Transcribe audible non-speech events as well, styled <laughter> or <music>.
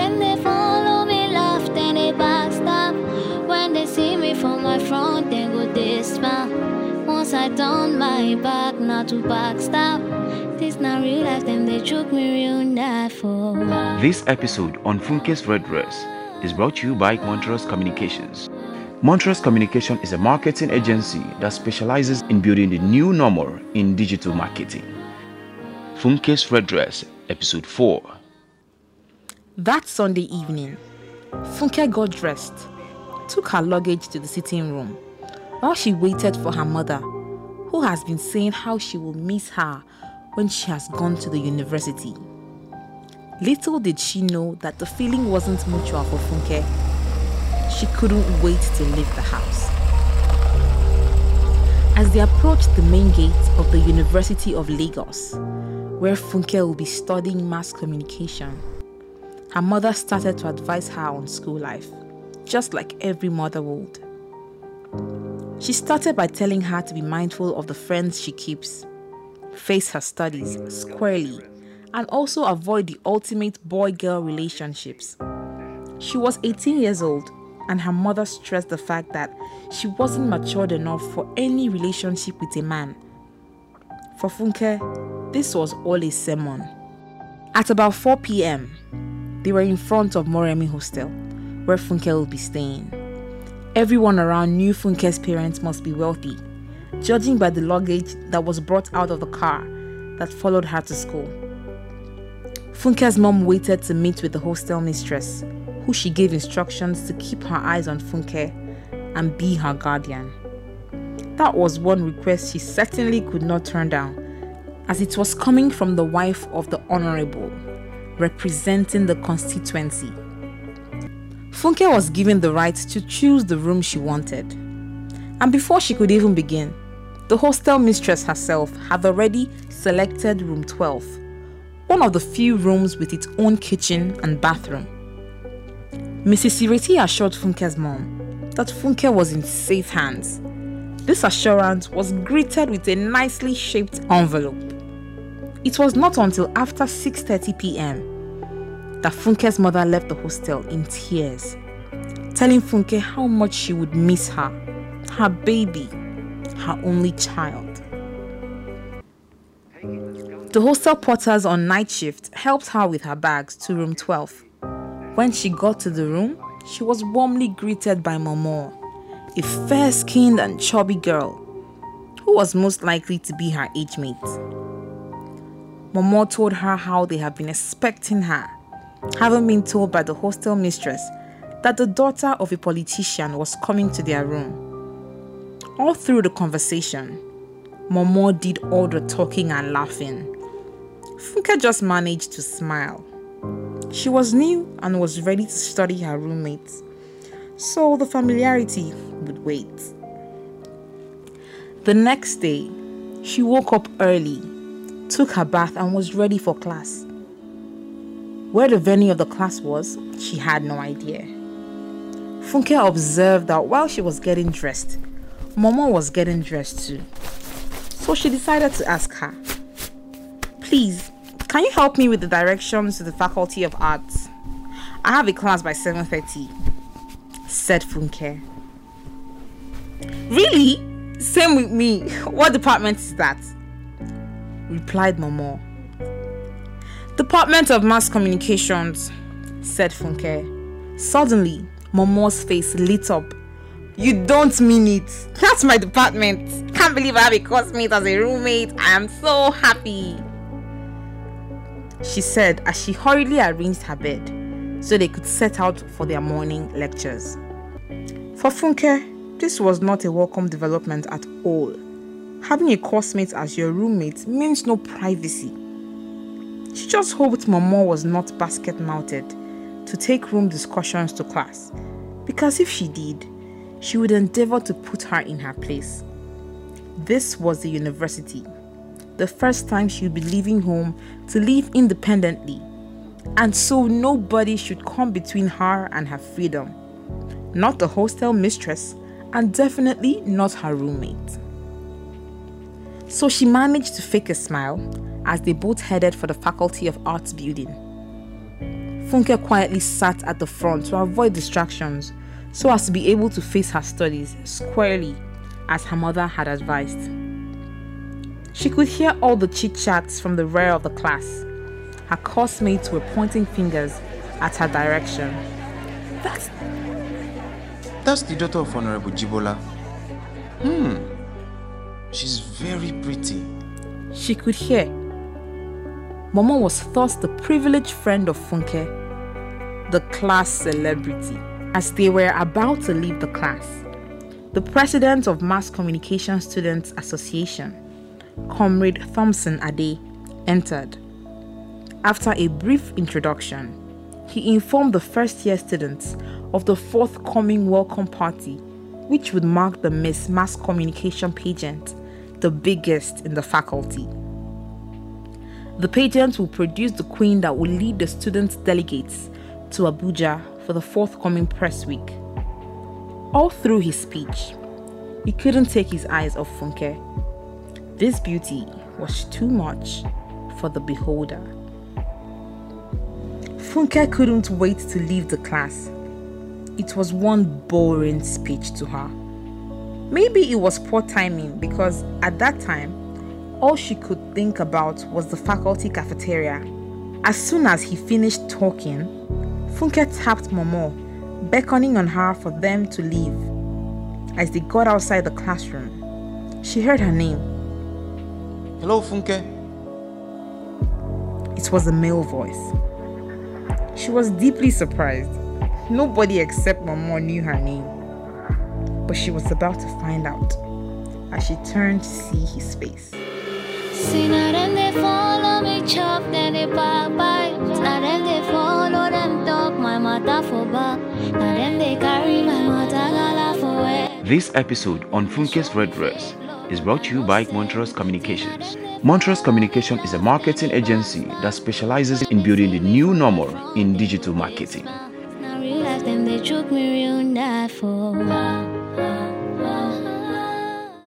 them they follow me, laugh, then they backstab. When they see me from my front, they go this Once I turn my back, not to backstab. This not real life, them they choke me real that for. This episode on Funke's Red Dress is brought to you by Montrose Communications. Montrose Communication is a marketing agency that specializes in building the new normal in digital marketing. Funke's Red Dress, Episode 4. That Sunday evening, Funke got dressed, took her luggage to the sitting room, while she waited for her mother, who has been saying how she will miss her when she has gone to the university. Little did she know that the feeling wasn't mutual for Funke. She couldn't wait to leave the house. As they approached the main gate of the University of Lagos, where Funke will be studying mass communication, her mother started to advise her on school life, just like every mother would. She started by telling her to be mindful of the friends she keeps, face her studies squarely, and also avoid the ultimate boy girl relationships. She was 18 years old, and her mother stressed the fact that she wasn't matured enough for any relationship with a man. For Funke, this was all a sermon. At about 4 pm, they were in front of Moremi Hostel, where Funke will be staying. Everyone around knew Funke's parents must be wealthy, judging by the luggage that was brought out of the car that followed her to school. Funke's mom waited to meet with the hostel mistress, who she gave instructions to keep her eyes on Funke and be her guardian. That was one request she certainly could not turn down, as it was coming from the wife of the Honorable, representing the constituency. Funke was given the right to choose the room she wanted. And before she could even begin, the hostel mistress herself had already selected room 12, one of the few rooms with its own kitchen and bathroom. Mrs. Ireti assured Funke's mom that Funke was in safe hands. This assurance was greeted with a nicely shaped envelope. It was not until after 6:30 p.m that Funke's mother left the hostel in tears, telling Funke how much she would miss her, her baby, her only child. The hostel porters on night shift helped her with her bags to room 12. When she got to the room, she was warmly greeted by Momo, a fair skinned and chubby girl who was most likely to be her age mate. Momo told her how they had been expecting her having been told by the hostel mistress that the daughter of a politician was coming to their room. All through the conversation, Momo did all the talking and laughing. Funke just managed to smile. She was new and was ready to study her roommates, so the familiarity would wait. The next day, she woke up early, took her bath, and was ready for class. Where the venue of the class was, she had no idea. Funke observed that while she was getting dressed, Momo was getting dressed too. So she decided to ask her, Please, can you help me with the directions to the Faculty of Arts? I have a class by 7.30, said Funke. Really? Same with me. <laughs> What department is that? Replied Momo. Department of Mass Communications, said Funke. Suddenly, Momo's face lit up. You don't mean it. That's my department. Can't believe I have a classmate as a roommate. I am so happy. She said as she hurriedly arranged her bed so they could set out for their morning lectures. For Funke, this was not a welcome development at all. Having a classmate as your roommate means no privacy she just hoped Momo was not basket mouthed to take room discussions to class, because if she did, she would endeavor to put her in her place. This was the university, the first time she would be leaving home to live independently, and so nobody should come between her and her freedom. Not the hostel mistress, and definitely not her roommate. So she managed to fake a smile as they both headed for the Faculty of Arts building. Funke quietly sat at the front to avoid distractions so as to be able to face her studies squarely as her mother had advised. She could hear all the chit chats from the rear of the class. Her classmates were pointing fingers at her direction. That's that's the daughter of Honorable Jibola. Hmm. She's very pretty. She could hear. Momo was thus the privileged friend of Funke, the class celebrity. As they were about to leave the class, the president of Mass Communication Students Association, Comrade Thompson Ade, entered. After a brief introduction, he informed the first year students of the forthcoming welcome party, which would mark the Miss Mass Communication pageant, the biggest in the faculty. The pageant will produce the queen that will lead the student delegates to Abuja for the forthcoming press week. All through his speech, he couldn't take his eyes off Funke. This beauty was too much for the beholder. Funke couldn't wait to leave the class it was one boring speech to her. Maybe it was poor timing because at that time, all she could think about was the faculty cafeteria. As soon as he finished talking, Funke tapped Momo, beckoning on her for them to leave. As they got outside the classroom, she heard her name. Hello, Funke. It was a male voice. She was deeply surprised. Nobody except Mama knew her name. But she was about to find out as she turned to see his face. See they follow me chop, then they back bite. Now they follow them talk my mother for back. Now they carry my mother gala for where. This episode on Funke's Red Dress is brought to you by Montrose Communications. Montrose Communication is a marketing agency that specializes in building the new normal in digital marketing